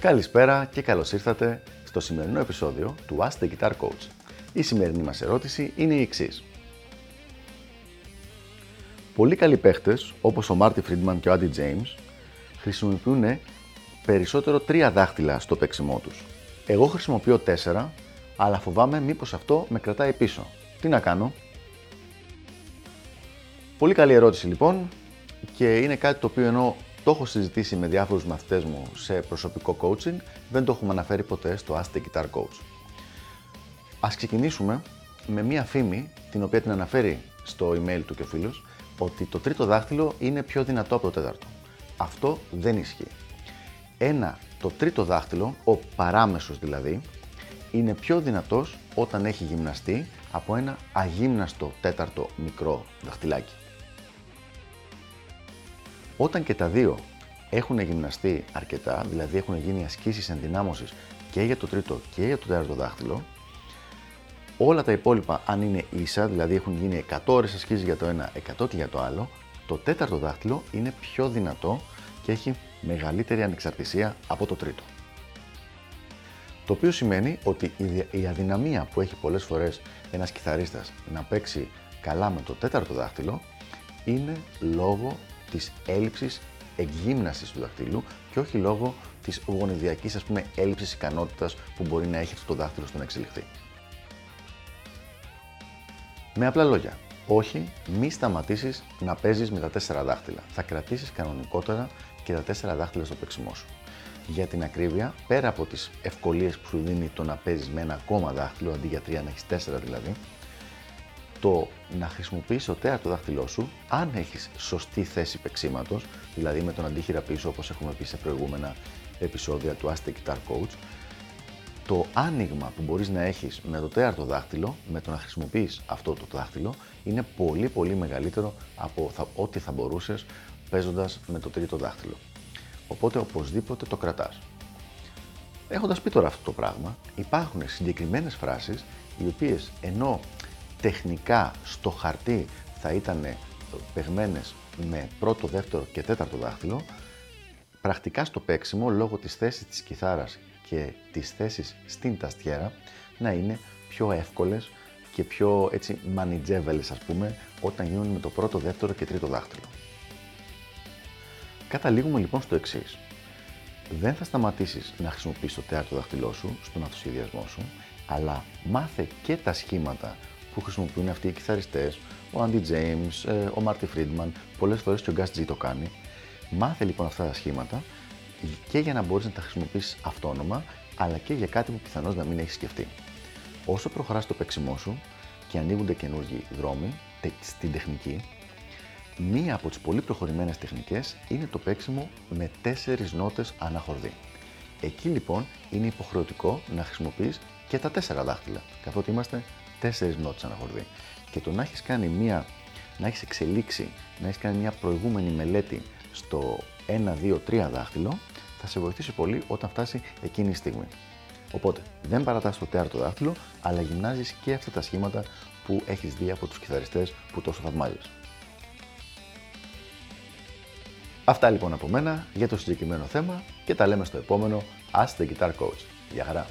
Καλησπέρα και καλώς ήρθατε στο σημερινό επεισόδιο του Ask the Guitar Coach. Η σημερινή μας ερώτηση είναι η εξής. Πολύ καλοί παίχτες, όπως ο Μάρτι Φρίντμαν και ο Άντι James, χρησιμοποιούν περισσότερο τρία δάχτυλα στο παίξιμό τους. Εγώ χρησιμοποιώ τέσσερα, αλλά φοβάμαι μήπως αυτό με κρατάει πίσω. Τι να κάνω; Πολύ καλή ερώτηση λοιπόν και είναι κάτι το οποίο ενώ το έχω συζητήσει με διάφορους μαθητές μου σε προσωπικό coaching, δεν το έχουμε αναφέρει ποτέ στο Ask the Guitar Coach. Ας ξεκινήσουμε με μία φήμη, την οποία την αναφέρει στο email του και ο φίλος, ότι το τρίτο δάχτυλο είναι πιο δυνατό από το τέταρτο. Αυτό δεν ισχύει. Ένα, το τρίτο δάχτυλο, ο παράμεσος δηλαδή, είναι πιο δυνατός όταν έχει γυμναστεί από ένα αγύμναστο τέταρτο μικρό δαχτυλάκι. Όταν και τα δύο έχουν γυμναστεί αρκετά, δηλαδή έχουν γίνει ασκήσεις ενδυνάμωσης και για το τρίτο και για το τέταρτο δάχτυλο, όλα τα υπόλοιπα αν είναι ίσα, δηλαδή έχουν γίνει 100 ώρες ασκήσεις για το ένα, 100 και για το άλλο, το τέταρτο δάχτυλο είναι πιο δυνατό και έχει μεγαλύτερη ανεξαρτησία από το τρίτο. Το οποίο σημαίνει ότι η αδυναμία που έχει πολλές φορές ένας κιθαρίστας να παίξει καλά με το τέταρτο δάχτυλο είναι λόγω της έλλειψης εκγύμνασης του δαχτύλου και όχι λόγω της γονιδιακής ας πούμε έλλειψης ικανότητας που μπορεί να έχει αυτό το δάχτυλο στο να εξελιχθεί. Με απλά λόγια, όχι, μη σταματήσεις να παίζεις με τα τέσσερα δάχτυλα. Θα κρατήσεις κανονικότερα και τα τέσσερα δάχτυλα στο παίξιμό σου. Για την ακρίβεια, πέρα από τις ευκολίες που σου δίνει το να παίζεις με ένα ακόμα δάχτυλο, αντί για τρία να έχεις τέσσερα δηλαδή, το να χρησιμοποιήσει το τέταρτο δάχτυλό σου, αν έχεις σωστή θέση παίξήματος, δηλαδή με τον αντίχειρα πίσω, όπως έχουμε πει σε προηγούμενα επεισόδια του Ask Guitar Coach, το άνοιγμα που μπορείς να έχεις με το τέταρτο δάχτυλο, με το να χρησιμοποιείς αυτό το δάχτυλο, είναι πολύ πολύ μεγαλύτερο από ό,τι θα μπορούσες παίζοντας με το τρίτο δάχτυλο. Οπότε οπωσδήποτε το κρατάς. Έχοντας πει τώρα αυτό το πράγμα, υπάρχουν συγκεκριμένες φράσεις οι οποίες ενώ τεχνικά στο χαρτί θα ήταν παιγμένες με πρώτο, δεύτερο και τέταρτο δάχτυλο, πρακτικά στο παίξιμο λόγω της θέσης της κιθάρας και της θέσης στην ταστιέρα να είναι πιο εύκολες και πιο έτσι μανιτζέβελες ας πούμε όταν γίνουν με το πρώτο, δεύτερο και τρίτο δάχτυλο. Καταλήγουμε λοιπόν στο εξής. Δεν θα σταματήσεις να χρησιμοποιείς το τέταρτο δάχτυλό σου στον αυτοσχεδιασμό σου, αλλά μάθε και τα σχήματα που χρησιμοποιούν αυτοί οι κιθαριστές, ο Andy James, ε, ο Marty Friedman, πολλές φορές και ο Gus G το κάνει. Μάθε λοιπόν αυτά τα σχήματα και για να μπορείς να τα χρησιμοποιήσεις αυτόνομα, αλλά και για κάτι που πιθανώς να μην έχεις σκεφτεί. Όσο προχωράς το παίξιμό σου και ανοίγονται καινούργιοι δρόμοι στην τεχνική, μία από τις πολύ προχωρημένες τεχνικές είναι το παίξιμο με τέσσερις νότες αναχορδί. Εκεί λοιπόν είναι υποχρεωτικό να χρησιμοποιείς και τα τέσσερα δάχτυλα, καθότι είμαστε τέσσερις νότες αναχορδί. Και το να έχεις κάνει μία, να έχεις εξελίξει, να έχεις κάνει μια προηγούμενη μελέτη στο 1, 2, 3 δάχτυλο, θα σε βοηθήσει πολύ όταν φτάσει εκείνη η στιγμή. Οπότε δεν παρατάς το τέταρτο δάχτυλο, αλλά γυμνάζεις και αυτά τα σχήματα που έχεις δει από τους κιθαριστές που τόσο θαυμάζεις. Αυτά λοιπόν από μένα για το συγκεκριμένο θέμα και τα λέμε στο επόμενο Ask the Guitar Coach. Γεια χαρά!